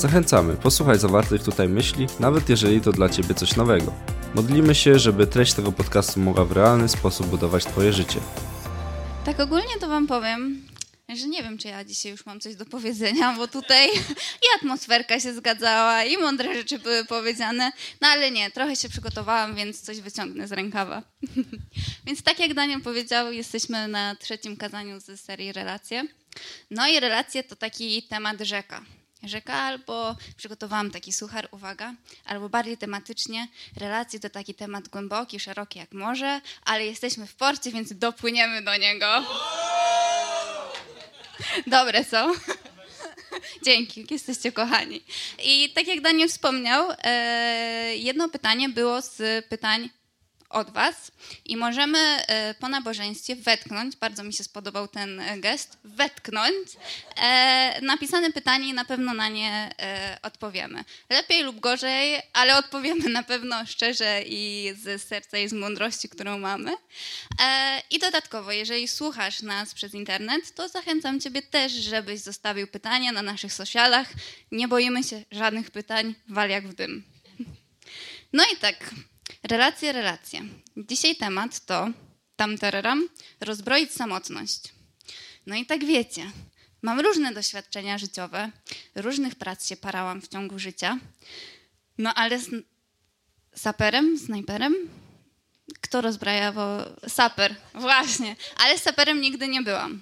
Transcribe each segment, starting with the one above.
Zachęcamy, posłuchaj zawartych tutaj myśli, nawet jeżeli to dla Ciebie coś nowego. Modlimy się, żeby treść tego podcastu mogła w realny sposób budować Twoje życie. Tak ogólnie to Wam powiem, że nie wiem, czy ja dzisiaj już mam coś do powiedzenia, bo tutaj i atmosferka się zgadzała, i mądre rzeczy były powiedziane, no ale nie, trochę się przygotowałam, więc coś wyciągnę z rękawa. więc tak jak Daniel powiedział, jesteśmy na trzecim kazaniu z serii Relacje. No i relacje to taki temat rzeka rzeka, albo przygotowałam taki suchar, uwaga, albo bardziej tematycznie, relacje to taki temat głęboki, szeroki jak morze, ale jesteśmy w porcie, więc dopłyniemy do niego. Dobre są. Dzięki, jesteście kochani. I tak jak Daniel wspomniał, e, jedno pytanie było z pytań od Was i możemy e, po nabożeństwie wetknąć, bardzo mi się spodobał ten e, gest, wetknąć e, napisane pytanie i na pewno na nie odpowiemy. Lepiej lub gorzej, ale odpowiemy na pewno szczerze i z serca i z mądrości, którą mamy. I dodatkowo, jeżeli słuchasz nas przez internet, to zachęcam Ciebie też, żebyś zostawił pytania na naszych socialach. Nie boimy się żadnych pytań, wal jak w dym. No i tak, Relacje, relacje. Dzisiaj temat to tam tararam, rozbroić samotność. No i tak wiecie, mam różne doświadczenia życiowe, różnych prac się parałam w ciągu życia, no ale z saperem, snajperem, kto rozbraja, bo saper, właśnie, ale saperem nigdy nie byłam.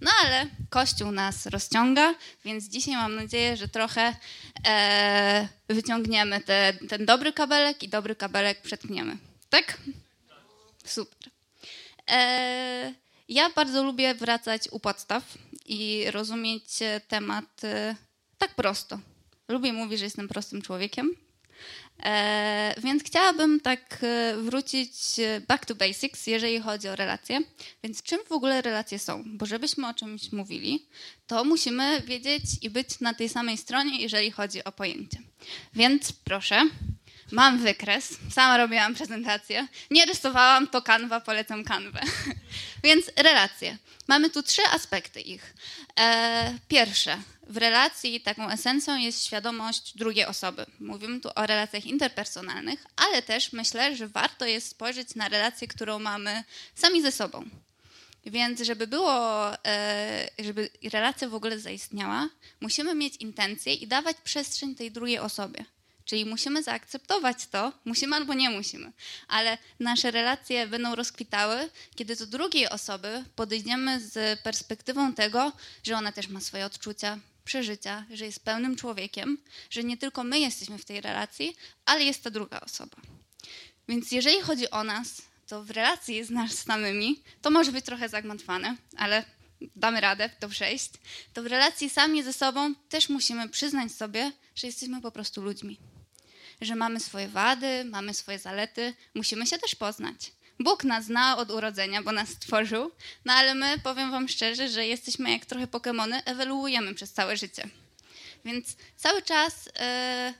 No ale Kościół nas rozciąga, więc dzisiaj mam nadzieję, że trochę e, wyciągniemy te, ten dobry kabelek i dobry kabelek przetkniemy. Tak? Super. E, ja bardzo lubię wracać u podstaw i rozumieć temat e, tak prosto. Lubię mówić, że jestem prostym człowiekiem, E, więc chciałabym tak e, wrócić e, back to basics, jeżeli chodzi o relacje. Więc czym w ogóle relacje są? Bo żebyśmy o czymś mówili, to musimy wiedzieć i być na tej samej stronie, jeżeli chodzi o pojęcie. Więc proszę, mam wykres, sama robiłam prezentację, nie rysowałam, to kanwa, polecam kanwę. Więc relacje. Mamy tu trzy aspekty ich. E, pierwsze, w relacji taką esencją jest świadomość drugiej osoby. Mówimy tu o relacjach interpersonalnych, ale też myślę, że warto jest spojrzeć na relację, którą mamy sami ze sobą. Więc żeby było, e, żeby relacja w ogóle zaistniała, musimy mieć intencje i dawać przestrzeń tej drugiej osobie. Czyli musimy zaakceptować to, musimy albo nie musimy, ale nasze relacje będą rozkwitały, kiedy do drugiej osoby podejdziemy z perspektywą tego, że ona też ma swoje odczucia, przeżycia, że jest pełnym człowiekiem, że nie tylko my jesteśmy w tej relacji, ale jest ta druga osoba. Więc jeżeli chodzi o nas, to w relacji z nas samymi, to może być trochę zagmatwane, ale damy radę to przejść, to w relacji sami ze sobą też musimy przyznać sobie, że jesteśmy po prostu ludźmi. Że mamy swoje wady, mamy swoje zalety, musimy się też poznać. Bóg nas zna od urodzenia, bo nas stworzył, no ale my, powiem wam szczerze, że jesteśmy jak trochę Pokemony, ewoluujemy przez całe życie. Więc cały czas e,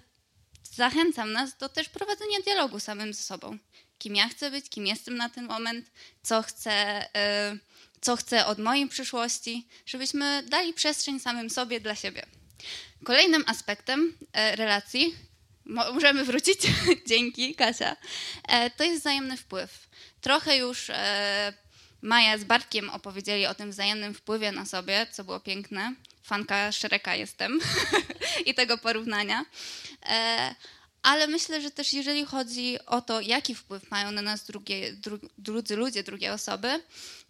zachęcam nas do też prowadzenia dialogu samym ze sobą. Kim ja chcę być, kim jestem na ten moment, co chcę, e, co chcę od mojej przyszłości, żebyśmy dali przestrzeń samym sobie dla siebie. Kolejnym aspektem e, relacji, możemy wrócić, dzięki Kasia, e, to jest wzajemny wpływ. Trochę już e, Maja z Bartkiem opowiedzieli o tym wzajemnym wpływie na sobie, co było piękne. Fanka Szereka jestem i tego porównania. Ale myślę, że też jeżeli chodzi o to, jaki wpływ mają na nas drugie, dru, drudzy ludzie, drugie osoby,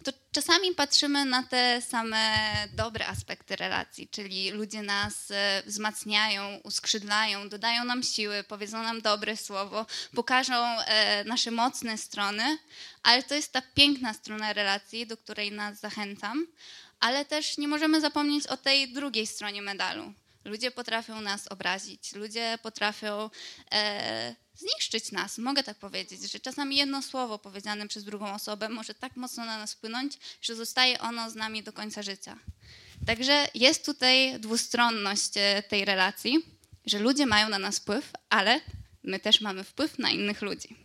to czasami patrzymy na te same dobre aspekty relacji, czyli ludzie nas e, wzmacniają, uskrzydlają, dodają nam siły, powiedzą nam dobre słowo, pokażą e, nasze mocne strony, ale to jest ta piękna strona relacji, do której nas zachęcam, ale też nie możemy zapomnieć o tej drugiej stronie medalu Ludzie potrafią nas obrazić, ludzie potrafią e, zniszczyć nas, mogę tak powiedzieć, że czasami jedno słowo powiedziane przez drugą osobę może tak mocno na nas wpłynąć, że zostaje ono z nami do końca życia. Także jest tutaj dwustronność e, tej relacji, że ludzie mają na nas wpływ, ale my też mamy wpływ na innych ludzi.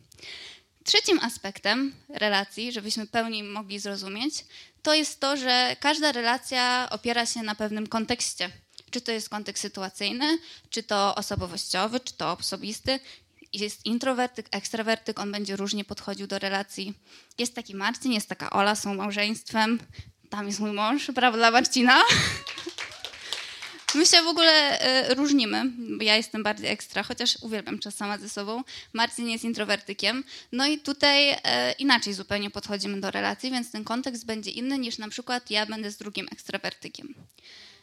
Trzecim aspektem relacji, żebyśmy pełniej mogli zrozumieć, to jest to, że każda relacja opiera się na pewnym kontekście. Czy to jest kontekst sytuacyjny, czy to osobowościowy, czy to osobisty. Jest introwertyk, ekstrawertyk, on będzie różnie podchodził do relacji. Jest taki Marcin, jest taka Ola, są małżeństwem. Tam jest mój mąż, brawo dla Marcina. My się w ogóle y, różnimy. Ja jestem bardziej ekstra, chociaż uwielbiam czas sama ze sobą. Marcin jest introwertykiem. No i tutaj y, inaczej zupełnie podchodzimy do relacji, więc ten kontekst będzie inny niż na przykład ja będę z drugim ekstrawertykiem.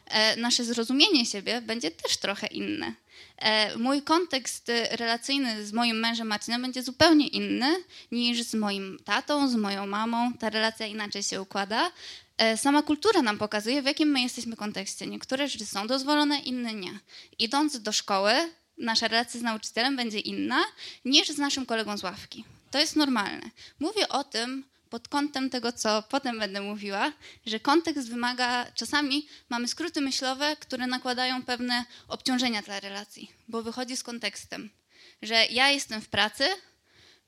E, nasze zrozumienie siebie będzie też trochę inne. E, mój kontekst relacyjny z moim mężem Marcinem będzie zupełnie inny niż z moim tatą, z moją mamą. Ta relacja inaczej się układa. E, sama kultura nam pokazuje, w jakim my jesteśmy kontekście. Niektóre rzeczy są dozwolone, inne nie. Idąc do szkoły, nasza relacja z nauczycielem będzie inna niż z naszym kolegą z ławki. To jest normalne. Mówię o tym pod kątem tego, co potem będę mówiła, że kontekst wymaga, czasami mamy skróty myślowe, które nakładają pewne obciążenia dla relacji, bo wychodzi z kontekstem, że ja jestem w pracy,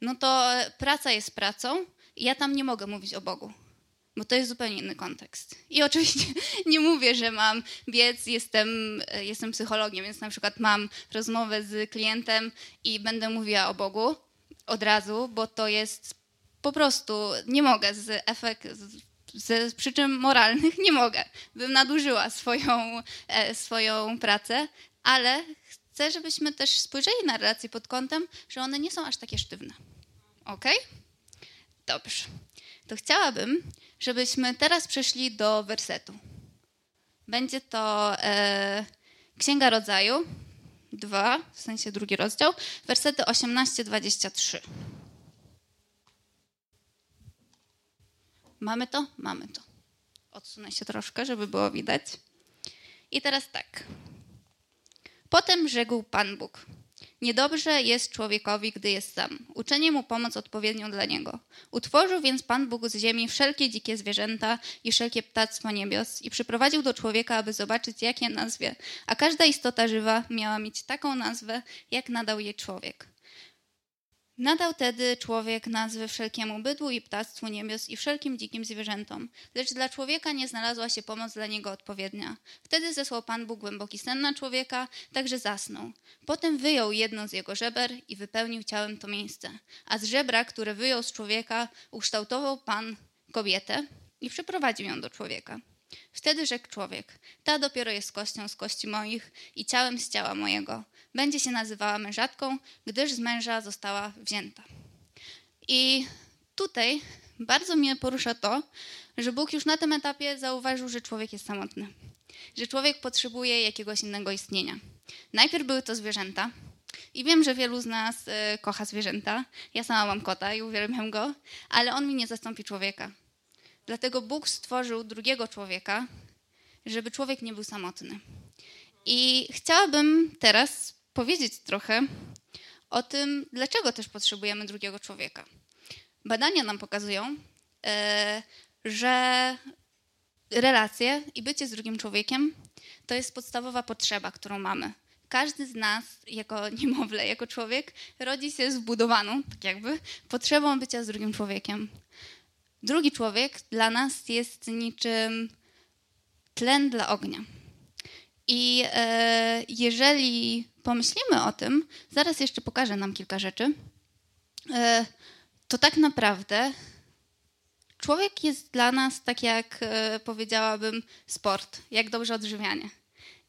no to praca jest pracą i ja tam nie mogę mówić o Bogu bo to jest zupełnie inny kontekst. I oczywiście nie mówię, że mam biec, jestem, jestem psychologiem, więc na przykład mam rozmowę z klientem i będę mówiła o Bogu od razu, bo to jest po prostu, nie mogę z efekt, ze przyczyn moralnych nie mogę. Bym nadużyła swoją, e, swoją pracę, ale chcę, żebyśmy też spojrzeli na relacje pod kątem, że one nie są aż takie sztywne. Ok? Dobrze. To chciałabym, żebyśmy teraz przeszli do wersetu. Będzie to e, Księga Rodzaju 2, w sensie drugi rozdział, wersety 18-23. Mamy to? Mamy to. Odsunę się troszkę, żeby było widać. I teraz tak. Potem rzekł Pan Bóg. Niedobrze jest człowiekowi, gdy jest sam. Uczenie mu pomoc odpowiednią dla niego. Utworzył więc Pan Bóg z ziemi wszelkie dzikie zwierzęta i wszelkie ptactwo niebios i przyprowadził do człowieka, aby zobaczyć, jak je nazwie. A każda istota żywa miała mieć taką nazwę, jak nadał jej człowiek. Nadał tedy człowiek nazwy wszelkiemu bydłu i ptactwu niebios i wszelkim dzikim zwierzętom, lecz dla człowieka nie znalazła się pomoc dla niego odpowiednia. Wtedy zesłał Pan Bóg głęboki sen na człowieka, także zasnął. Potem wyjął jedno z jego żeber i wypełnił ciałem to miejsce. A z żebra, które wyjął z człowieka, ukształtował Pan kobietę i przyprowadził ją do człowieka. Wtedy rzekł człowiek: Ta dopiero jest kością z kości moich i ciałem z ciała mojego będzie się nazywała mężatką, gdyż z męża została wzięta. I tutaj bardzo mnie porusza to, że Bóg już na tym etapie zauważył, że człowiek jest samotny, że człowiek potrzebuje jakiegoś innego istnienia. Najpierw były to zwierzęta. I wiem, że wielu z nas y, kocha zwierzęta. Ja sama mam kota i uwielbiam go, ale on mi nie zastąpi człowieka. Dlatego Bóg stworzył drugiego człowieka, żeby człowiek nie był samotny. I chciałabym teraz powiedzieć trochę o tym, dlaczego też potrzebujemy drugiego człowieka. Badania nam pokazują, e, że relacje i bycie z drugim człowiekiem to jest podstawowa potrzeba, którą mamy. Każdy z nas, jako niemowlę, jako człowiek, rodzi się zbudowaną, tak jakby, potrzebą bycia z drugim człowiekiem. Drugi człowiek dla nas jest niczym tlen dla ognia. I e, jeżeli pomyślimy o tym, zaraz jeszcze pokażę nam kilka rzeczy, e, to tak naprawdę człowiek jest dla nas, tak jak e, powiedziałabym, sport, jak dobrze odżywianie.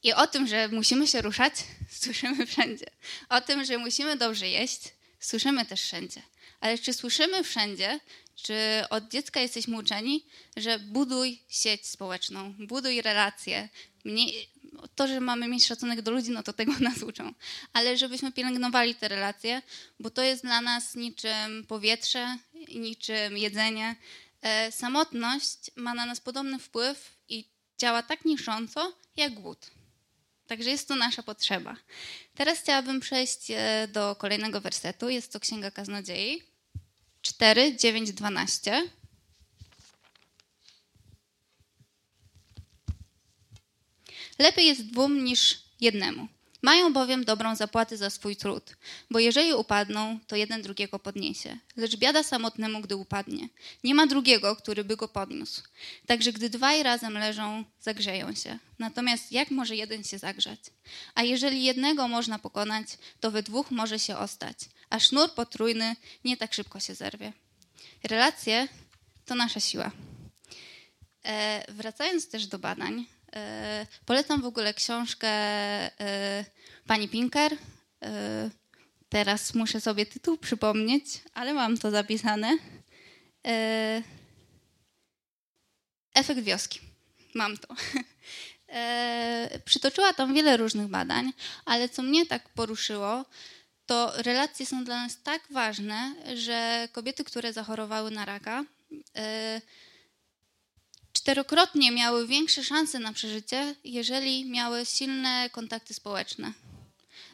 I o tym, że musimy się ruszać, słyszymy wszędzie. O tym, że musimy dobrze jeść, słyszymy też wszędzie. Ale czy słyszymy wszędzie, czy od dziecka jesteśmy uczeni, że buduj sieć społeczną, buduj relacje, to, że mamy mieć szacunek do ludzi, no to tego nas uczą. Ale żebyśmy pielęgnowali te relacje, bo to jest dla nas niczym powietrze, niczym jedzenie. E, samotność ma na nas podobny wpływ i działa tak niszcząco jak głód. Także jest to nasza potrzeba. Teraz chciałabym przejść e, do kolejnego wersetu. Jest to Księga Kaznodziei 4, 9, 12. Lepiej jest dwóm niż jednemu. Mają bowiem dobrą zapłatę za swój trud, bo jeżeli upadną, to jeden drugiego podniesie. Lecz biada samotnemu, gdy upadnie. Nie ma drugiego, który by go podniósł. Także gdy dwaj razem leżą, zagrzeją się. Natomiast jak może jeden się zagrzać? A jeżeli jednego można pokonać, to we dwóch może się ostać, a sznur potrójny nie tak szybko się zerwie. Relacje to nasza siła. E, wracając też do badań, polecam w ogóle książkę e, pani Pinker. E, teraz muszę sobie tytuł przypomnieć, ale mam to zapisane. E, efekt wioski. Mam to. E, przytoczyła tam wiele różnych badań, ale co mnie tak poruszyło, to relacje są dla nas tak ważne, że kobiety, które zachorowały na raka, e, czterokrotnie miały większe szanse na przeżycie, jeżeli miały silne kontakty społeczne.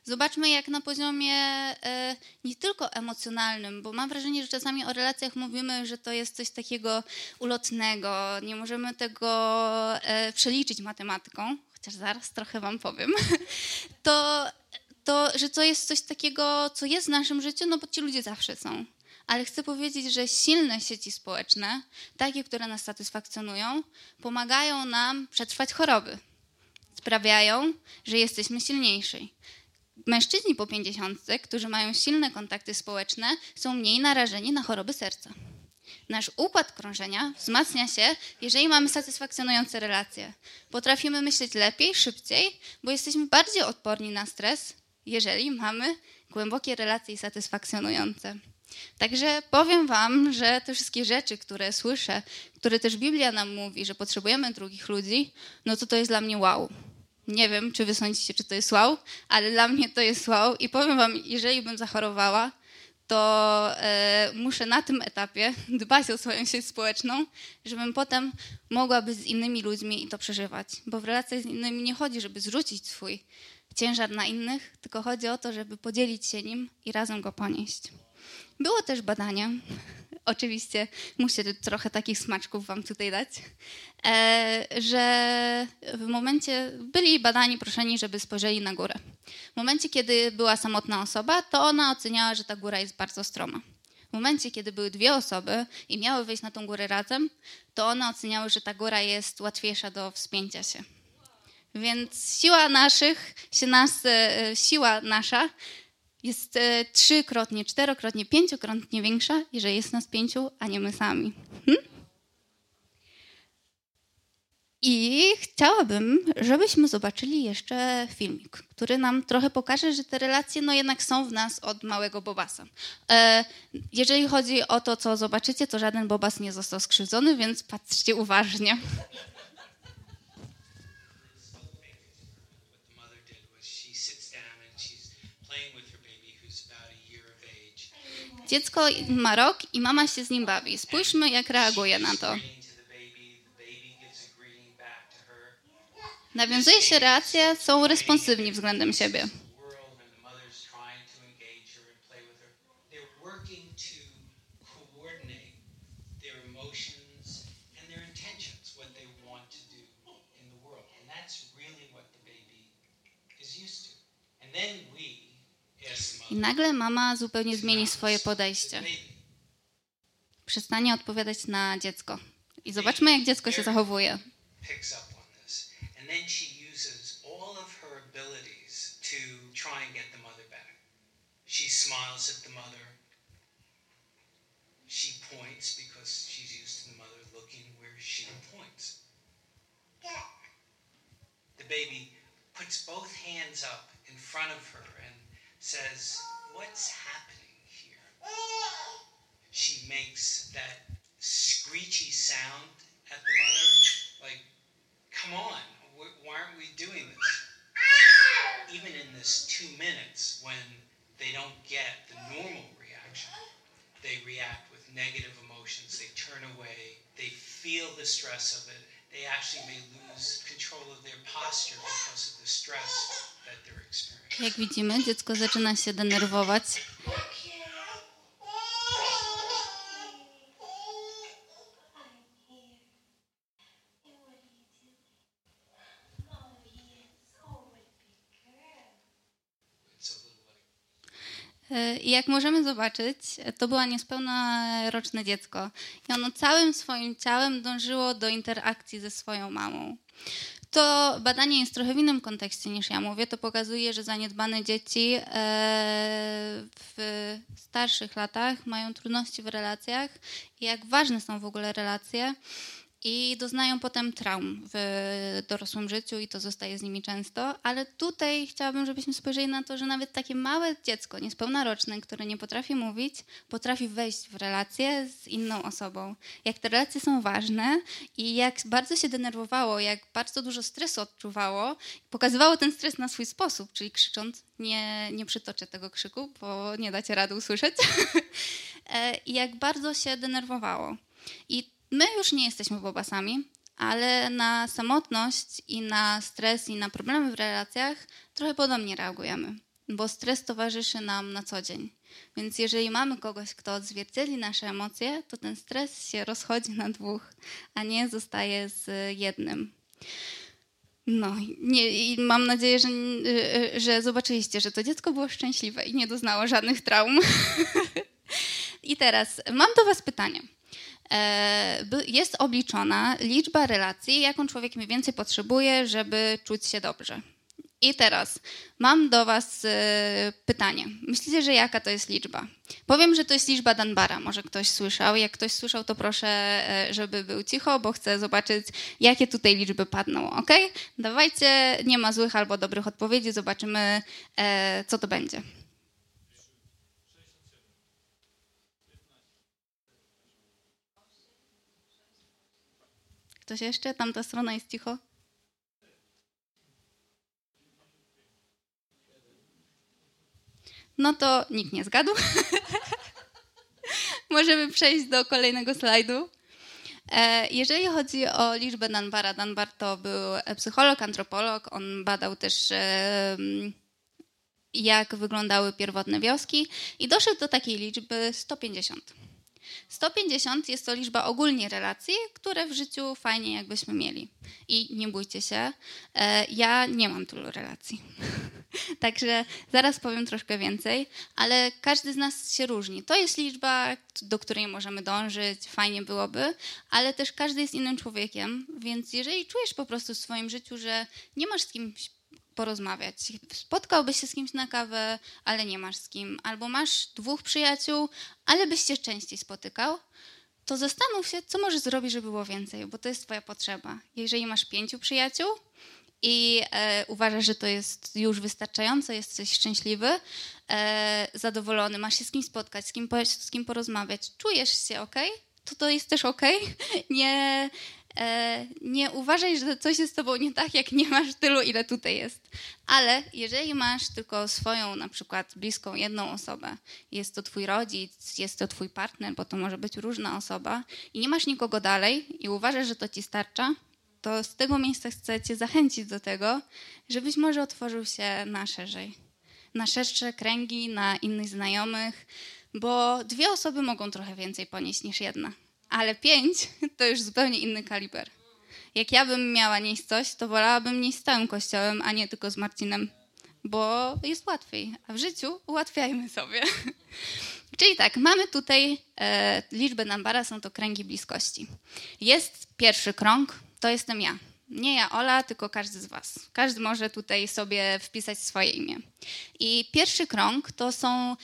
Zobaczmy, jak na poziomie e, nie tylko emocjonalnym, bo mam wrażenie, że czasami o relacjach mówimy, że to jest coś takiego ulotnego, nie możemy tego e, przeliczyć matematyką, chociaż zaraz trochę Wam powiem. To, to, że to jest coś takiego, co jest w naszym życiu, no bo ci ludzie zawsze są. Ale chcę powiedzieć, że silne sieci społeczne, takie, które nas satysfakcjonują, pomagają nam przetrwać choroby. Sprawiają, że jesteśmy silniejsi. Mężczyźni po 50, którzy mają silne kontakty społeczne, są mniej narażeni na choroby serca. Nasz układ krążenia wzmacnia się, jeżeli mamy satysfakcjonujące relacje. Potrafimy myśleć lepiej, szybciej, bo jesteśmy bardziej odporni na stres, jeżeli mamy głębokie relacje i satysfakcjonujące. Także powiem Wam, że te wszystkie rzeczy, które słyszę, które też Biblia nam mówi, że potrzebujemy drugich ludzi, no to to jest dla mnie wow. Nie wiem, czy wy sądzicie, czy to jest wow, ale dla mnie to jest wow. I powiem wam, jeżeli bym zachorowała, to e, muszę na tym etapie dbać o swoją sieć społeczną, żebym potem mogła być z innymi ludźmi i to przeżywać. Bo w relacjach z innymi nie chodzi, żeby zrzucić swój ciężar na innych, tylko chodzi o to, żeby podzielić się nim i razem go ponieść. Było też badanie, oczywiście muszę trochę takich smaczków wam tutaj dać, e, że w momencie byli badani proszeni, żeby spojrzeli na górę. W momencie, kiedy była samotna osoba, to ona oceniała, że ta góra jest bardzo stroma. W momencie, kiedy były dwie osoby i miały wejść na tą górę razem, to one oceniały, że ta góra jest łatwiejsza do wspięcia się. Więc siła naszych, się nas, e, siła nasza jest e, trzykrotnie, czterokrotnie, pięciokrotnie większa, jeżeli jest nas pięciu, a nie my sami. Hm? I chciałabym, żebyśmy zobaczyli jeszcze filmik, który nam trochę pokaże, że te relacje no jednak są w nas od małego Bobasa. E, jeżeli chodzi o to, co zobaczycie, to żaden Bobas nie został skrzywdzony, więc patrzcie uważnie. what the mother did was she sits down and she's playing with her baby who's about a year of age. Dziecko ma rok i mama się z nim bawi. Spójrzmy, jak reaguje na to. Nawiązuje się relacje, są responsywni względem siebie. World and the mother's trying to engage her and play with her. They're working to coordinate their emotions and their intentions, what they want to do in the world. And that's really what the baby is used to. And then we ask the I nagle mama zupełnie zmieni swoje podejście. Przestanie odpowiadać na dziecko. I zobaczmy, jak dziecko się zachowuje. The baby puts both hands up in front of her and says, What's happening here? She makes that screechy sound at the mother, like, come on, why aren't we doing this? Even in this two minutes when they don't get the normal reaction, they react with negative emotions, they turn away, they feel the stress of it, they actually may lose control of their posture because of the stress that they're experiencing. Jak widzimy, dziecko zaczyna się denerwować. It's a little like E, I jak możemy zobaczyć, to była niespełna roczne dziecko. I ono całym swoim ciałem dążyło do interakcji ze swoją mamą. To badanie jest trochę w innym kontekście niż ja mówię. To pokazuje, że zaniedbane dzieci e, w starszych latach mają trudności w relacjach i jak ważne są w ogóle relacje i doznają potem traum w dorosłym życiu i to zostaje z nimi często. Ale tutaj chciałabym, żebyśmy spojrzeli na to, że nawet takie małe dziecko, niespełna roczne, które nie potrafi mówić, potrafi wejść w relację z inną osobą. Jak te relacje są ważne i jak bardzo się denerwowało, jak bardzo dużo stresu odczuwało, pokazywało ten stres na swój sposób, czyli krzycząc, nie, nie przytoczę tego krzyku, bo nie dacie rady usłyszeć, E, jak bardzo się denerwowało. I my już nie jesteśmy bobasami, ale na samotność i na stres i na problemy w relacjach trochę podobnie reagujemy, bo stres towarzyszy nam na co dzień. Więc jeżeli mamy kogoś, kto odzwierciedli nasze emocje, to ten stres się rozchodzi na dwóch, a nie zostaje z jednym. No, nie, i mam nadzieję, że, że zobaczyliście, że to dziecko było szczęśliwe i nie doznało żadnych traum. I teraz mam do Was pytanie. E, Jest obliczona liczba relacji, jaką człowiek mniej więcej potrzebuje, żeby czuć się dobrze. I teraz mam do Was e, pytanie. Myślicie, że jaka to jest liczba? Powiem, że to jest liczba Danbara. Może ktoś słyszał. Jak ktoś słyszał, to proszę, e, żeby był cicho, bo chcę zobaczyć, jakie tutaj liczby padną. Ok? Dawajcie, nie ma złych albo dobrych odpowiedzi, zobaczymy, co to będzie. Ktoś jeszcze? Tamta strona jest cicho. No to nikt nie zgadł. Możemy przejść do kolejnego slajdu. E, Jeżeli chodzi o liczbę Danbara, Danbar to był psycholog, antropolog. On badał też, e, jak wyglądały pierwotne wioski i doszedł do takiej liczby 150. 150 jest to liczba ogólnie relacji, które w życiu fajnie jakbyśmy mieli. I nie bójcie się, e, ja nie mam tylu relacji. Także zaraz powiem troszkę więcej, ale każdy z nas się różni. To jest liczba, do której możemy dążyć, fajnie byłoby, ale też każdy jest innym człowiekiem, więc jeżeli czujesz po prostu w swoim życiu, że nie masz z kimś porozmawiać. Spotkałbyś się z kimś na kawę, ale nie masz z kim, albo masz dwóch przyjaciół, ale byś się częściej spotykał, to zastanów się, co możesz zrobić, żeby było więcej, bo to jest Twoja potrzeba. Jeżeli masz pięciu przyjaciół i e, uważasz, że to jest już wystarczająco, jesteś szczęśliwy, e, zadowolony, masz się z kim spotkać, z kim, po, z kim porozmawiać, czujesz się ok, to to jest też ok. Nie, nie uważaj, że coś jest z tobą nie tak, jak nie masz tylu, ile tutaj jest. Ale jeżeli masz tylko swoją, na przykład bliską jedną osobę, jest to twój rodzic, jest to twój partner, bo to może być różna osoba, i nie masz nikogo dalej i uważasz, że to ci starcza, to z tego miejsca chcę cię zachęcić do tego, żebyś może otworzył się na szerzej. Na szersze kręgi, na innych znajomych, bo dwie osoby mogą trochę więcej ponieść niż jedna, ale pięć to już zupełnie inny kaliber. Jak ja bym miała nieść coś, to wolałabym nieść z całym kościołem, a nie tylko z Marcinem, bo jest łatwiej. A w życiu ułatwiajmy sobie. Czyli tak, mamy tutaj e, liczbę Nambara, są to kręgi bliskości. Jest pierwszy krąg, to jestem ja. Nie ja, Ola, tylko każdy z Was. Każdy może tutaj sobie wpisać swoje imię. I pierwszy krąg to są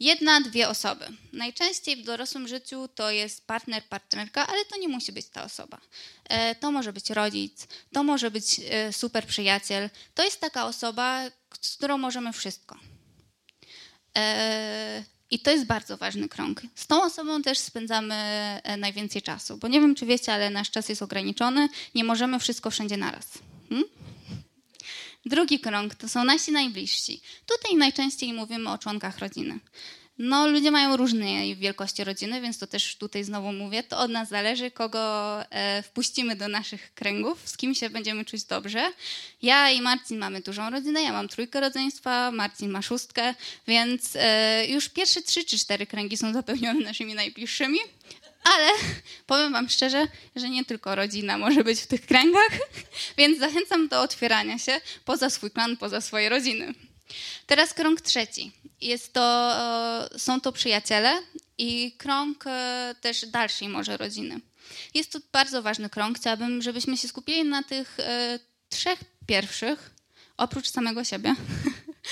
jedna, dwie osoby. Najczęściej w dorosłym życiu to jest partner, partnerka, ale to nie musi być ta osoba. E, To może być rodzic, to może być e, super przyjaciel. To jest taka osoba, z którą możemy wszystko. E, I to jest bardzo ważny krąg. Z tą osobą też spędzamy najwięcej czasu, bo nie wiem, czy wiecie, ale nasz czas jest ograniczony. Nie możemy wszystko wszędzie naraz. Hmm? Drugi krąg to są nasi najbliżsi. Tutaj najczęściej mówimy o członkach rodziny. No, ludzie mają różne wielkości rodziny, więc to też tutaj znowu mówię. To od nas zależy, kogo e, wpuścimy do naszych kręgów, z kim się będziemy czuć dobrze. Ja i Marcin mamy dużą rodzinę, ja mam trójkę rodzeństwa, Marcin ma szóstkę, więc e, już pierwsze trzy czy cztery kręgi są zapełnione naszymi najbliższymi. Ale powiem Wam szczerze, że nie tylko rodzina może być w tych kręgach, więc zachęcam do otwierania się poza swój klan, poza swoje rodziny. Teraz krąg trzeci. Jest to, e, są to przyjaciele i krąg e, też dalszej może rodziny. Jest to bardzo ważny krąg. Chciałabym, żebyśmy się skupili na tych e, trzech pierwszych, oprócz samego siebie,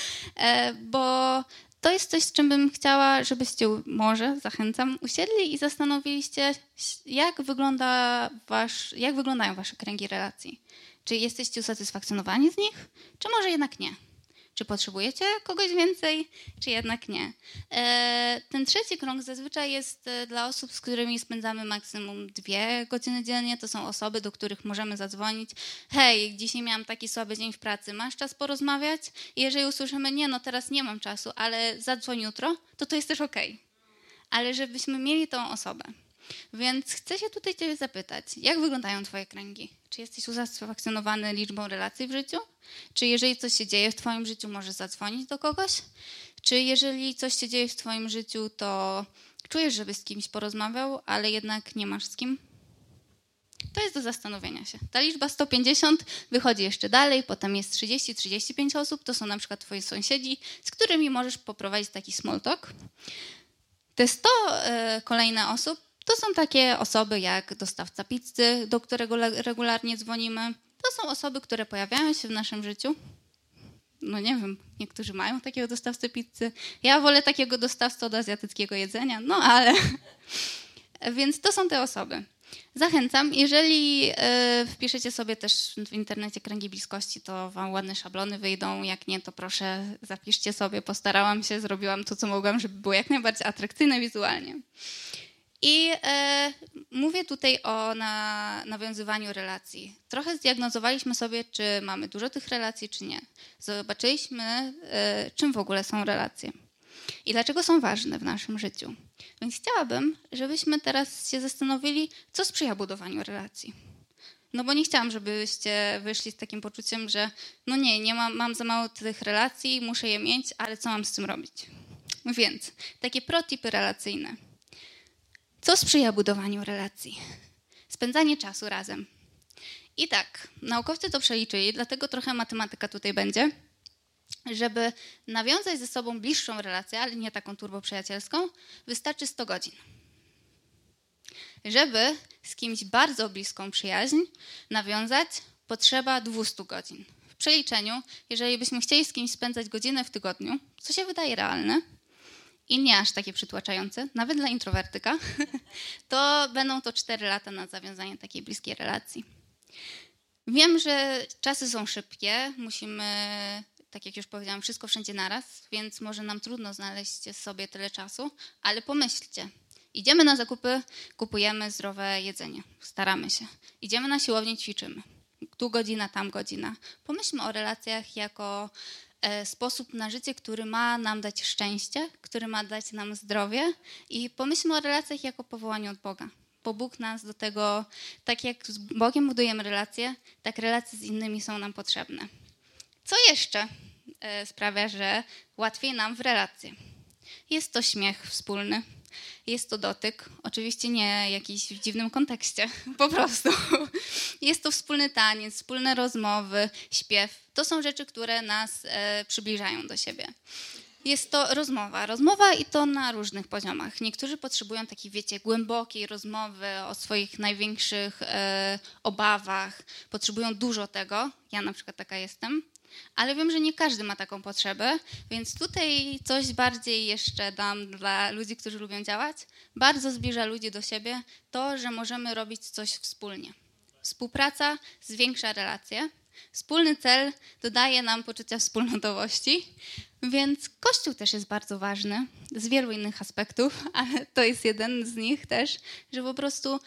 bo to jest coś, z czym bym chciała, żebyście może, zachęcam, usiedli i zastanowiliście, jak, wygląda wasz, jak wyglądają wasze kręgi relacji. Czy jesteście usatysfakcjonowani z nich, czy może jednak nie? Czy potrzebujecie kogoś więcej, czy jednak nie? E, ten trzeci krąg zazwyczaj jest e, dla osób, z którymi spędzamy maksimum dwie godziny dziennie. To są osoby, do których możemy zadzwonić. Hej, dzisiaj miałam taki słaby dzień w pracy, masz czas porozmawiać? I jeżeli usłyszymy, nie, no teraz nie mam czasu, ale zadzwoń jutro, to to jest też. Okay. Ale żebyśmy mieli tą osobę. Więc chcę się tutaj Ciebie zapytać, jak wyglądają Twoje kręgi? Czy jesteś usatysfakcjonowany liczbą relacji w życiu? Czy jeżeli coś się dzieje w Twoim życiu, możesz zadzwonić do kogoś? Czy jeżeli coś się dzieje w Twoim życiu, to czujesz, żeby z kimś porozmawiał, ale jednak nie masz z kim? To jest do zastanowienia się. Ta liczba 150 wychodzi jeszcze dalej, potem jest 30-35 osób, to są na przykład twoi sąsiedzi, z którymi możesz poprowadzić taki small talk. Te 100 y, kolejne osób to są takie osoby jak dostawca pizzy, do którego regularnie dzwonimy. To są osoby, które pojawiają się w naszym życiu. No nie wiem, niektórzy mają takiego dostawcę pizzy. Ja wolę takiego dostawcę od azjatyckiego jedzenia, no ale. Więc to są te osoby. Zachęcam, jeżeli y, wpiszecie sobie też w internecie kręgi bliskości, to wam ładne szablony wyjdą. Jak nie, to proszę zapiszcie sobie. Postarałam się, zrobiłam to, co mogłam, żeby było jak najbardziej atrakcyjne wizualnie. I e, mówię tutaj o na, nawiązywaniu relacji. Trochę zdiagnozowaliśmy sobie, czy mamy dużo tych relacji, czy nie. Zobaczyliśmy, e, czym w ogóle są relacje i dlaczego są ważne w naszym życiu. Więc chciałabym, żebyśmy teraz się zastanowili, co sprzyja budowaniu relacji. No bo nie chciałam, żebyście wyszli z takim poczuciem, że no nie, nie mam, mam za mało tych relacji, muszę je mieć, ale co mam z tym robić? Więc takie protipy relacyjne. Co sprzyja budowaniu relacji? Spędzanie czasu razem. I tak, naukowcy to przeliczyli, dlatego trochę matematyka tutaj będzie. Żeby nawiązać ze sobą bliższą relację, ale nie taką turboprzyjacielską, wystarczy 100 godzin. Żeby z kimś bardzo bliską przyjaźń nawiązać, potrzeba 200 godzin. W przeliczeniu, jeżeli byśmy chcieli z kimś spędzać godzinę w tygodniu, co się wydaje realne, i nie aż takie przytłaczające, nawet dla introwertyka, to będą to 4 lata na zawiązanie takiej bliskiej relacji. Wiem, że czasy są szybkie, musimy, tak jak już powiedziałam, wszystko wszędzie naraz, więc może nam trudno znaleźć sobie tyle czasu, ale pomyślcie. Idziemy na zakupy, kupujemy zdrowe jedzenie, staramy się. Idziemy na siłownię, ćwiczymy. Tu godzina, tam godzina. Pomyślmy o relacjach jako sposób na życie, który ma nam dać szczęście, który ma dać nam zdrowie i pomyślmy o relacjach jako powołaniu od Boga. Bo Bóg nas do tego, tak jak z Bogiem budujemy relacje, tak relacje z innymi są nam potrzebne. Co jeszcze e, sprawia, że łatwiej nam w relacje? Jest to śmiech wspólny, jest to dotyk, oczywiście nie jakiś w dziwnym kontekście, po prostu. Jest to wspólny taniec, wspólne rozmowy, śpiew. To są rzeczy, które nas e, przybliżają do siebie. Jest to rozmowa. Rozmowa i to na różnych poziomach. Niektórzy potrzebują takiej, wiecie, głębokiej rozmowy o swoich największych e, obawach. Potrzebują dużo tego. Ja na przykład taka jestem ale wiem, że nie każdy ma taką potrzebę, więc tutaj coś bardziej jeszcze dam dla ludzi, którzy lubią działać. Bardzo zbliża ludzi do siebie to, że możemy robić coś wspólnie. Współpraca zwiększa relacje. Wspólny cel dodaje nam poczucia wspólnotowości, więc Kościół też jest bardzo ważny z wielu innych aspektów, ale to jest jeden z nich też, że po prostu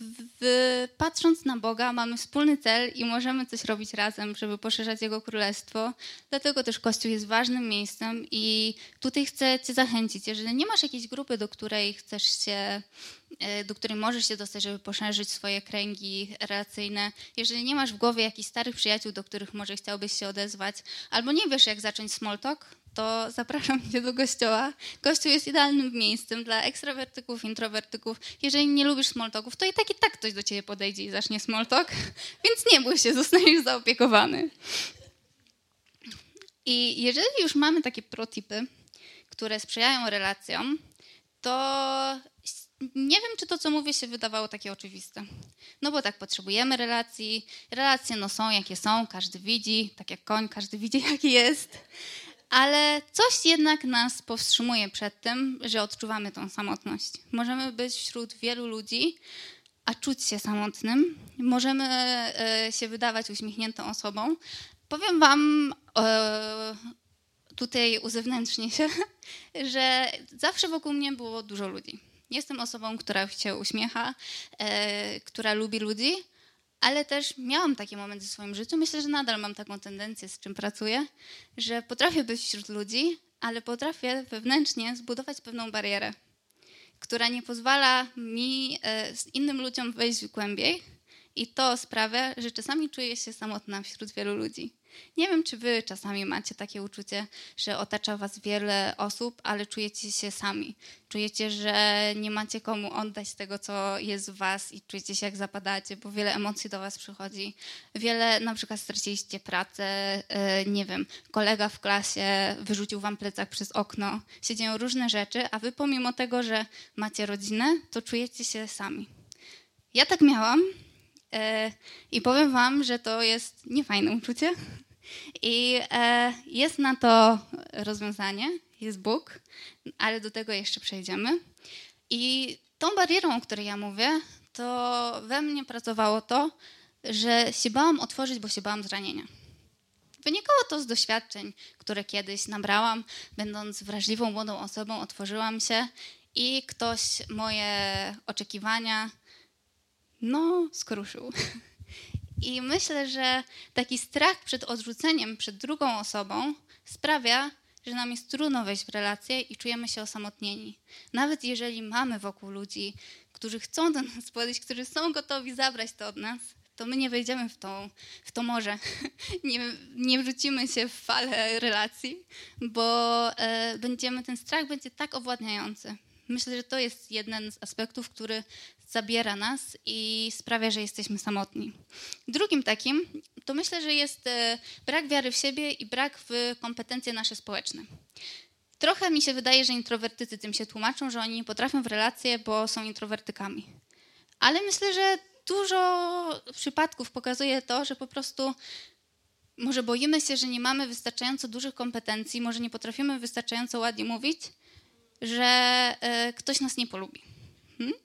w, patrząc na Boga, mamy wspólny cel i możemy coś robić razem, żeby poszerzać Jego królestwo. Dlatego też Kościół jest ważnym miejscem i tutaj chcę Cię zachęcić. Jeżeli nie masz jakiejś grupy, do której chcesz się, do której możesz się dostać, żeby poszerzyć swoje kręgi relacyjne, jeżeli nie masz w głowie jakichś starych przyjaciół, do których może chciałbyś się odezwać, albo nie wiesz, jak zacząć small talk, to zapraszam cię do kościoła. Kościół jest idealnym miejscem dla ekstrawertyków, introwertyków. Jeżeli nie lubisz smoltoków, to i tak i tak ktoś do ciebie podejdzie i zacznie smoltok, więc nie bój się, zostaniesz zaopiekowany. I jeżeli już mamy takie protipy, które sprzyjają relacjom, to nie wiem, czy to, co mówię, się wydawało takie oczywiste. No bo tak, potrzebujemy relacji. Relacje no są, jakie są, każdy widzi, tak jak koń, każdy widzi, jaki jest ale coś jednak nas powstrzymuje przed tym, że odczuwamy tą samotność. Możemy być wśród wielu ludzi, a czuć się samotnym. Możemy e, się wydawać uśmiechniętą osobą. Powiem Wam e, tutaj uzewnętrznię się, że zawsze wokół mnie było dużo ludzi. Jestem osobą, która się uśmiecha, e, która lubi ludzi ale też miałam takie momenty w swoim życiu. Myślę, że nadal mam taką tendencję, z czym pracuję, że potrafię być wśród ludzi, ale potrafię wewnętrznie zbudować pewną barierę, która nie pozwala mi e, z innym ludziom wejść głębiej. I to sprawia, że czasami czuję się samotna wśród wielu ludzi. Nie wiem, czy wy czasami macie takie uczucie, że otacza was wiele osób, ale czujecie się sami. Czujecie, że nie macie komu oddać tego, co jest w was i czujecie się jak zapadacie, bo wiele emocji do was przychodzi. Wiele, na przykład straciliście pracę, e, nie wiem, kolega w klasie wyrzucił wam plecak przez okno. Się dzieją różne rzeczy, a wy pomimo tego, że macie rodzinę, to czujecie się sami. Ja tak miałam i powiem wam, że to jest niefajne uczucie, i e, jest na to rozwiązanie, jest Bóg, ale do tego jeszcze przejdziemy. I tą barierą, o której ja mówię, to we mnie pracowało to, że się bałam otworzyć, bo się bałam zranienia. Wynikało to z doświadczeń, które kiedyś nabrałam, będąc wrażliwą młodą osobą, otworzyłam się i ktoś moje oczekiwania, no, skruszył. I myślę, że taki strach przed odrzuceniem przed drugą osobą sprawia, że nam jest trudno wejść w relacje i czujemy się osamotnieni. Nawet jeżeli mamy wokół ludzi, którzy chcą do nas podejść, którzy są gotowi zabrać to od nas, to my nie wejdziemy w, tą, w to morze. Nie, nie wrzucimy się w falę relacji, bo e, będziemy, ten strach będzie tak owładniający. Myślę, że to jest jeden z aspektów, który zabiera nas i sprawia, że jesteśmy samotni. Drugim takim to myślę, że jest e, brak wiary w siebie i brak w kompetencje nasze społeczne. Trochę mi się wydaje, że introwertycy tym się tłumaczą, że oni nie potrafią w relacje, bo są introwertykami. Ale myślę, że dużo przypadków pokazuje to, że po prostu może boimy się, że nie mamy wystarczająco dużych kompetencji, może nie potrafimy wystarczająco ładnie mówić, że e, ktoś nas nie polubi. Hmm?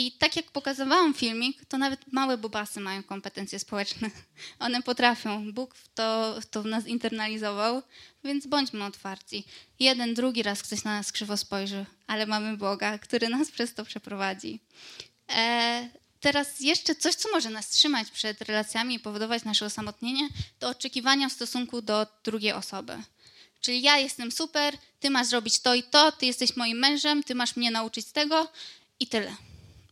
I tak jak pokazywałam filmik, to nawet małe bubasy mają kompetencje społeczne. One potrafią. Bóg to, to w nas internalizował, więc bądźmy otwarci. Jeden, drugi raz ktoś na nas krzywo spojrzy, ale mamy Boga, który nas przez to przeprowadzi. E, teraz jeszcze coś, co może nas trzymać przed relacjami i powodować nasze osamotnienie, to oczekiwania w stosunku do drugiej osoby. Czyli ja jestem super, ty masz zrobić to i to, ty jesteś moim mężem, ty masz mnie nauczyć tego i tyle.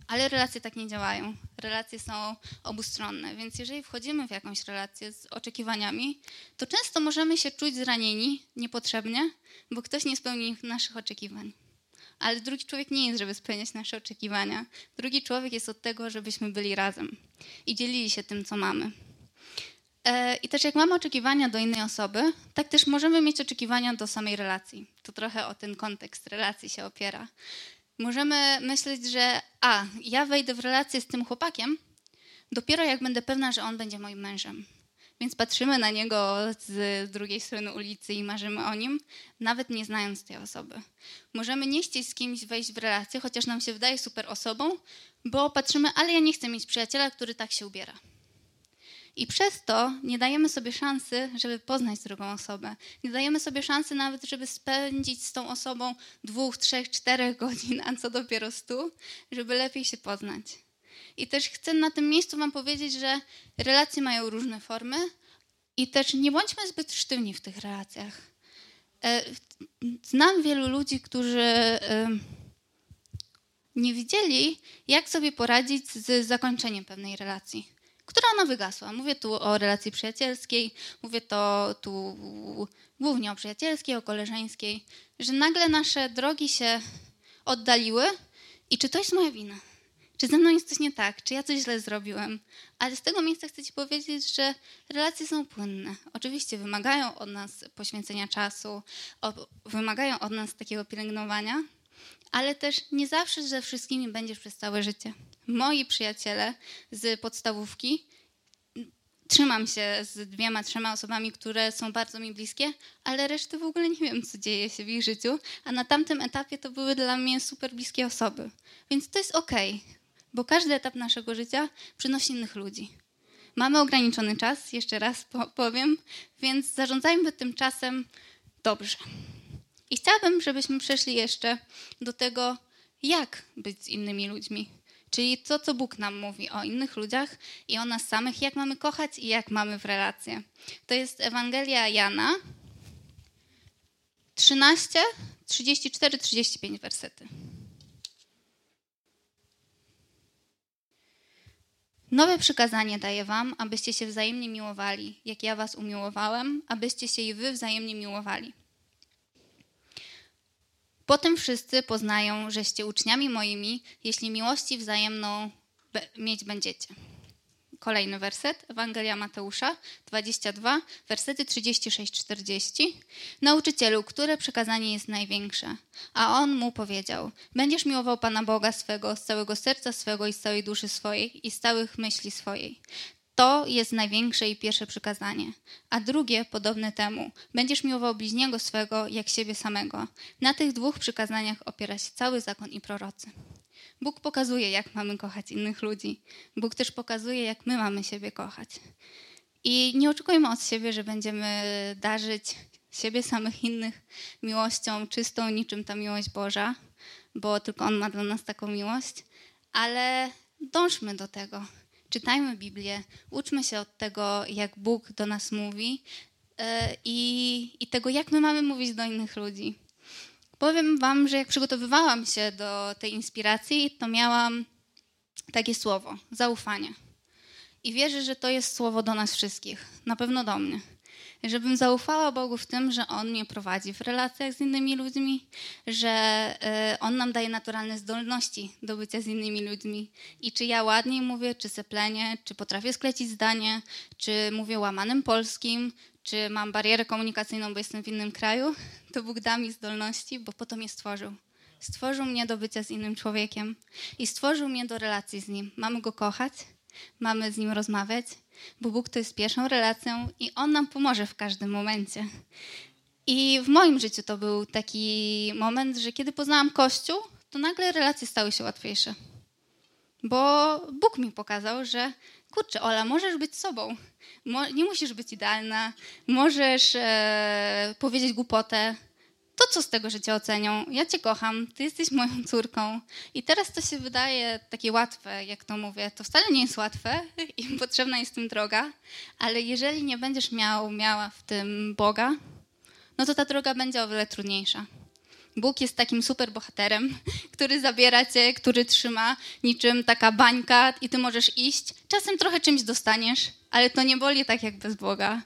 Ale relacje tak nie działają. Relacje są obustronne, więc jeżeli wchodzimy w jakąś relację z oczekiwaniami, to często możemy się czuć zranieni niepotrzebnie, bo ktoś nie spełni naszych oczekiwań. Ale drugi człowiek nie jest, żeby spełniać nasze oczekiwania. Drugi człowiek jest od tego, żebyśmy byli razem i dzielili się tym, co mamy. E, I też jak mamy oczekiwania do innej osoby, tak też możemy mieć oczekiwania do samej relacji. To trochę o ten kontekst relacji się opiera. Możemy myśleć, że a, ja wejdę w relację z tym chłopakiem dopiero jak będę pewna, że on będzie moim mężem. Więc patrzymy na niego z drugiej strony ulicy i marzymy o nim, nawet nie znając tej osoby. Możemy nie chcieć z kimś wejść w relację, chociaż nam się wydaje super osobą, bo patrzymy, ale ja nie chcę mieć przyjaciela, który tak się ubiera. I przez to nie dajemy sobie szansy, żeby poznać drugą osobę. Nie dajemy sobie szansy nawet, żeby spędzić z tą osobą dwóch, trzech, czterech godzin, a co dopiero stu, żeby lepiej się poznać. I też chcę na tym miejscu Wam powiedzieć, że relacje mają różne formy i też nie bądźmy zbyt sztywni w tych relacjach. E, znam wielu ludzi, którzy nie widzieli, jak sobie poradzić z zakończeniem pewnej relacji, która ona wygasła. Mówię tu o relacji przyjacielskiej, mówię to tu głównie o przyjacielskiej, o koleżeńskiej, że nagle nasze drogi się oddaliły i czy to jest moja wina? Czy ze mną jest coś nie tak? Czy ja coś źle zrobiłem? Ale z tego miejsca chcę Ci powiedzieć, że relacje są płynne. Oczywiście wymagają od nas poświęcenia czasu, wymagają od nas takiego pielęgnowania, ale też nie zawsze ze wszystkimi będziesz przez całe życie. Moi przyjaciele z podstawówki, trzymam się z dwiema, trzema osobami, które są bardzo mi bliskie, ale reszty w ogóle nie wiem, co dzieje się w ich życiu, a na tamtym etapie to były dla mnie super bliskie osoby. Więc to jest okej, bo każdy etap naszego życia przynosi innych ludzi. Mamy ograniczony czas, jeszcze raz powiem, więc zarządzajmy tym czasem dobrze. I chciałabym, żebyśmy przeszli jeszcze do tego, jak być z innymi ludźmi. Czyli to, co Bóg nam mówi o innych ludziach i o nas samych, jak mamy kochać i jak mamy w relacje. To jest Ewangelia Jana 13, 34, 35 wersety. Nowe przykazanie daję wam, abyście się wzajemnie miłowali, jak ja was umiłowałem, abyście się i wy wzajemnie miłowali. Potem wszyscy poznają, żeście uczniami moimi, jeśli miłości wzajemną mieć będziecie. Kolejny werset, Ewangelia Mateusza 22, wersety 36-40. Nauczycielu, które przekazanie jest największe? A on mu powiedział: Będziesz miłował Pana Boga swego z całego serca swego i z całej duszy swojej i z całych myśli swojej. To jest największe i pierwsze przykazanie. A drugie, podobne temu, będziesz miłował bliźniego swego jak siebie samego. Na tych dwóch przykazaniach opiera się cały zakon i prorocy. Bóg pokazuje, jak mamy kochać innych ludzi. Bóg też pokazuje, jak my mamy siebie kochać. I nie oczekujmy od siebie, że będziemy darzyć siebie samych innych miłością czystą, niczym ta miłość Boża, bo tylko On ma dla nas taką miłość, ale dążmy do tego czytajmy Biblię, uczmy się od tego, jak Bóg do nas mówi e, i, i tego, jak my mamy mówić do innych ludzi. Powiem Wam, że jak przygotowywałam się do tej inspiracji, to miałam takie słowo zaufanie. I wierzę, że to jest słowo do nas wszystkich, na pewno do mnie żebym zaufała Bogu w tym, że On mnie prowadzi w relacjach z innymi ludźmi, że e, On nam daje naturalne zdolności do bycia z innymi ludźmi. I czy ja ładniej mówię, czy seplenie, czy potrafię sklecić zdanie, czy mówię łamanym polskim, czy mam barierę komunikacyjną, bo jestem w innym kraju, to Bóg da mi zdolności, bo po to mnie stworzył. Stworzył mnie do bycia z innym człowiekiem i stworzył mnie do relacji z Nim. Mamy Go kochać, mamy z Nim rozmawiać, bo Bóg to jest pierwszą relacją i On nam pomoże w każdym momencie. I w moim życiu to był taki moment, że kiedy poznałam Kościół, to nagle relacje stały się łatwiejsze. Bo Bóg mi pokazał, że kurczę, Ola, możesz być sobą. Nie musisz być idealna, możesz e, powiedzieć głupotę, to co z tego, że cię ocenią? Ja cię kocham, ty jesteś moją córką. I teraz to się wydaje takie łatwe, jak to mówię. To wcale nie jest łatwe i potrzebna jest tym droga, ale jeżeli nie będziesz miał, miała w tym Boga, no to ta droga będzie o wiele trudniejsza. Bóg jest takim super bohaterem, który zabiera cię, który trzyma niczym taka bańka i ty możesz iść. Czasem trochę czymś dostaniesz, ale to nie boli tak jak bez Boga.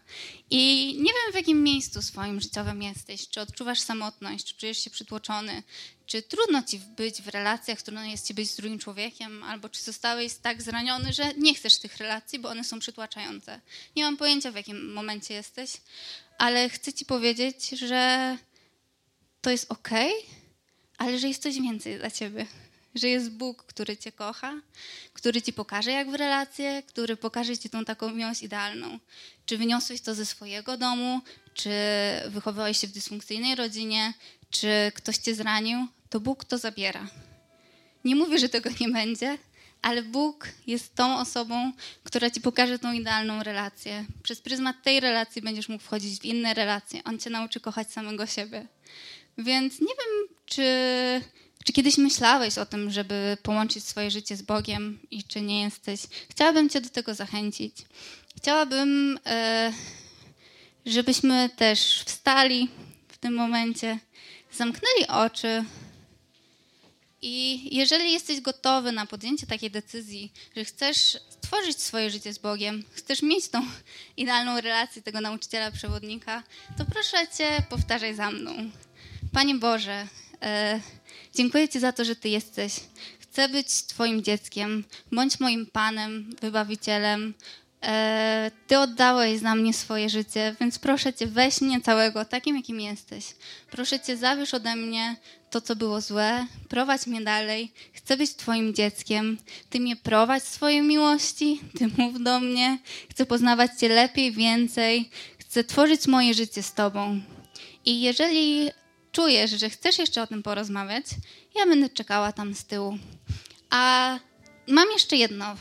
I nie wiem, w jakim miejscu swoim życiowym jesteś. Czy odczuwasz samotność, czy czujesz się przytłoczony, czy trudno ci być w relacjach, trudno jest ci być z drugim człowiekiem, albo czy zostałeś tak zraniony, że nie chcesz tych relacji, bo one są przytłaczające. Nie mam pojęcia, w jakim momencie jesteś, ale chcę ci powiedzieć, że to jest ok, ale że jest coś więcej dla ciebie. Że jest Bóg, który cię kocha, który ci pokaże, jak w relacje, który pokaże ci tą taką miłość idealną. Czy wyniosłeś to ze swojego domu, czy wychowałeś się w dysfunkcyjnej rodzinie, czy ktoś cię zranił, to Bóg to zabiera. Nie mówię, że tego nie będzie, ale Bóg jest tą osobą, która ci pokaże tą idealną relację. Przez pryzmat tej relacji będziesz mógł wchodzić w inne relacje. On cię nauczy kochać samego siebie. Więc nie wiem, czy, czy kiedyś myślałeś o tym, żeby połączyć swoje życie z Bogiem i czy nie jesteś. Chciałabym cię do tego zachęcić. Chciałabym, e, żebyśmy też wstali w tym momencie, zamknęli oczy i jeżeli jesteś gotowy na podjęcie takiej decyzji, że chcesz stworzyć swoje życie z Bogiem, chcesz mieć tą idealną relację tego nauczyciela, przewodnika, to proszę Cię, powtarzaj za mną. Panie Boże, e, dziękuję Ci za to, że Ty jesteś. Chcę być Twoim dzieckiem, bądź moim Panem, Wybawicielem, E, ty oddałeś za mnie swoje życie, więc proszę Cię, weź mnie całego, takim jakim jesteś. Proszę Cię, zabierz ode mnie to, co było złe, prowadź mnie dalej. Chcę być Twoim dzieckiem. Ty mnie prowadź swojej miłości, Ty mów do mnie. Chcę poznawać Cię lepiej, więcej. Chcę tworzyć moje życie z Tobą. I jeżeli czujesz, że chcesz jeszcze o tym porozmawiać, ja będę czekała tam z tyłu. A mam jeszcze jedno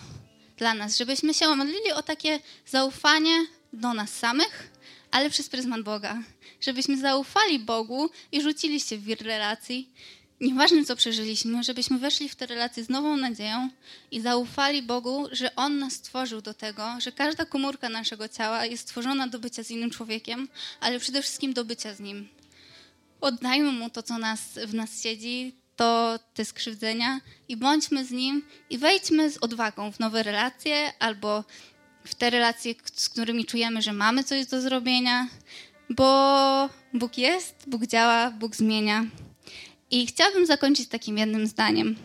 dla nas, żebyśmy się modlili o takie zaufanie do nas samych, ale przez pryzmat Boga. Żebyśmy zaufali Bogu i rzucili się w wir relacji. Nieważne, co przeżyliśmy, żebyśmy weszli w te relacje z nową nadzieją i zaufali Bogu, że On nas stworzył do tego, że każda komórka naszego ciała jest stworzona do bycia z innym człowiekiem, ale przede wszystkim do bycia z Nim. Oddajmy Mu to, co nas, w nas siedzi, to te skrzywdzenia i bądźmy z nim i wejdźmy z odwagą w nowe relacje albo w te relacje, z którymi czujemy, że mamy coś do zrobienia, bo Bóg jest, Bóg działa, Bóg zmienia. I chciałabym zakończyć takim jednym zdaniem.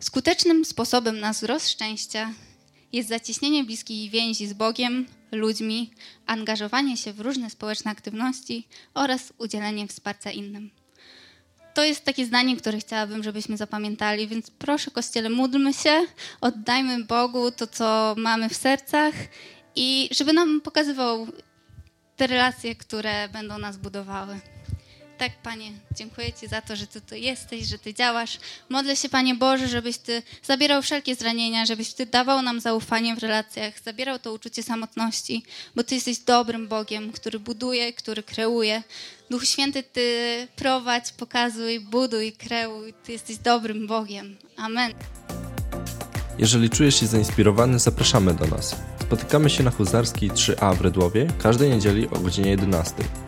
Skutecznym sposobem na wzrost szczęścia jest zacieśnienie bliskiej więzi z Bogiem, ludźmi, angażowanie się w różne społeczne aktywności oraz udzielenie wsparcia innym to jest takie zdanie, które chciałabym, żebyśmy zapamiętali, więc proszę Kościele, módlmy się, oddajmy Bogu to, co mamy w sercach i żeby nam pokazywał te relacje, które będą nas budowały. Tak, Panie, dziękuję Ci za to, że Ty tu jesteś, że Ty działasz. Modlę się, Panie Boże, żebyś Ty zabierał wszelkie zranienia, żebyś Ty dawał nam zaufanie w relacjach, zabierał to uczucie samotności, bo Ty jesteś dobrym Bogiem, który buduje, który kreuje. Duch Święty, Ty prowadź, pokazuj, buduj, kreuj. Ty jesteś dobrym Bogiem. Amen. Jeżeli czujesz się zainspirowany, zapraszamy do nas. Spotykamy się na Huzarskiej 3A w Redłowie każdej niedzieli o godzinie 11.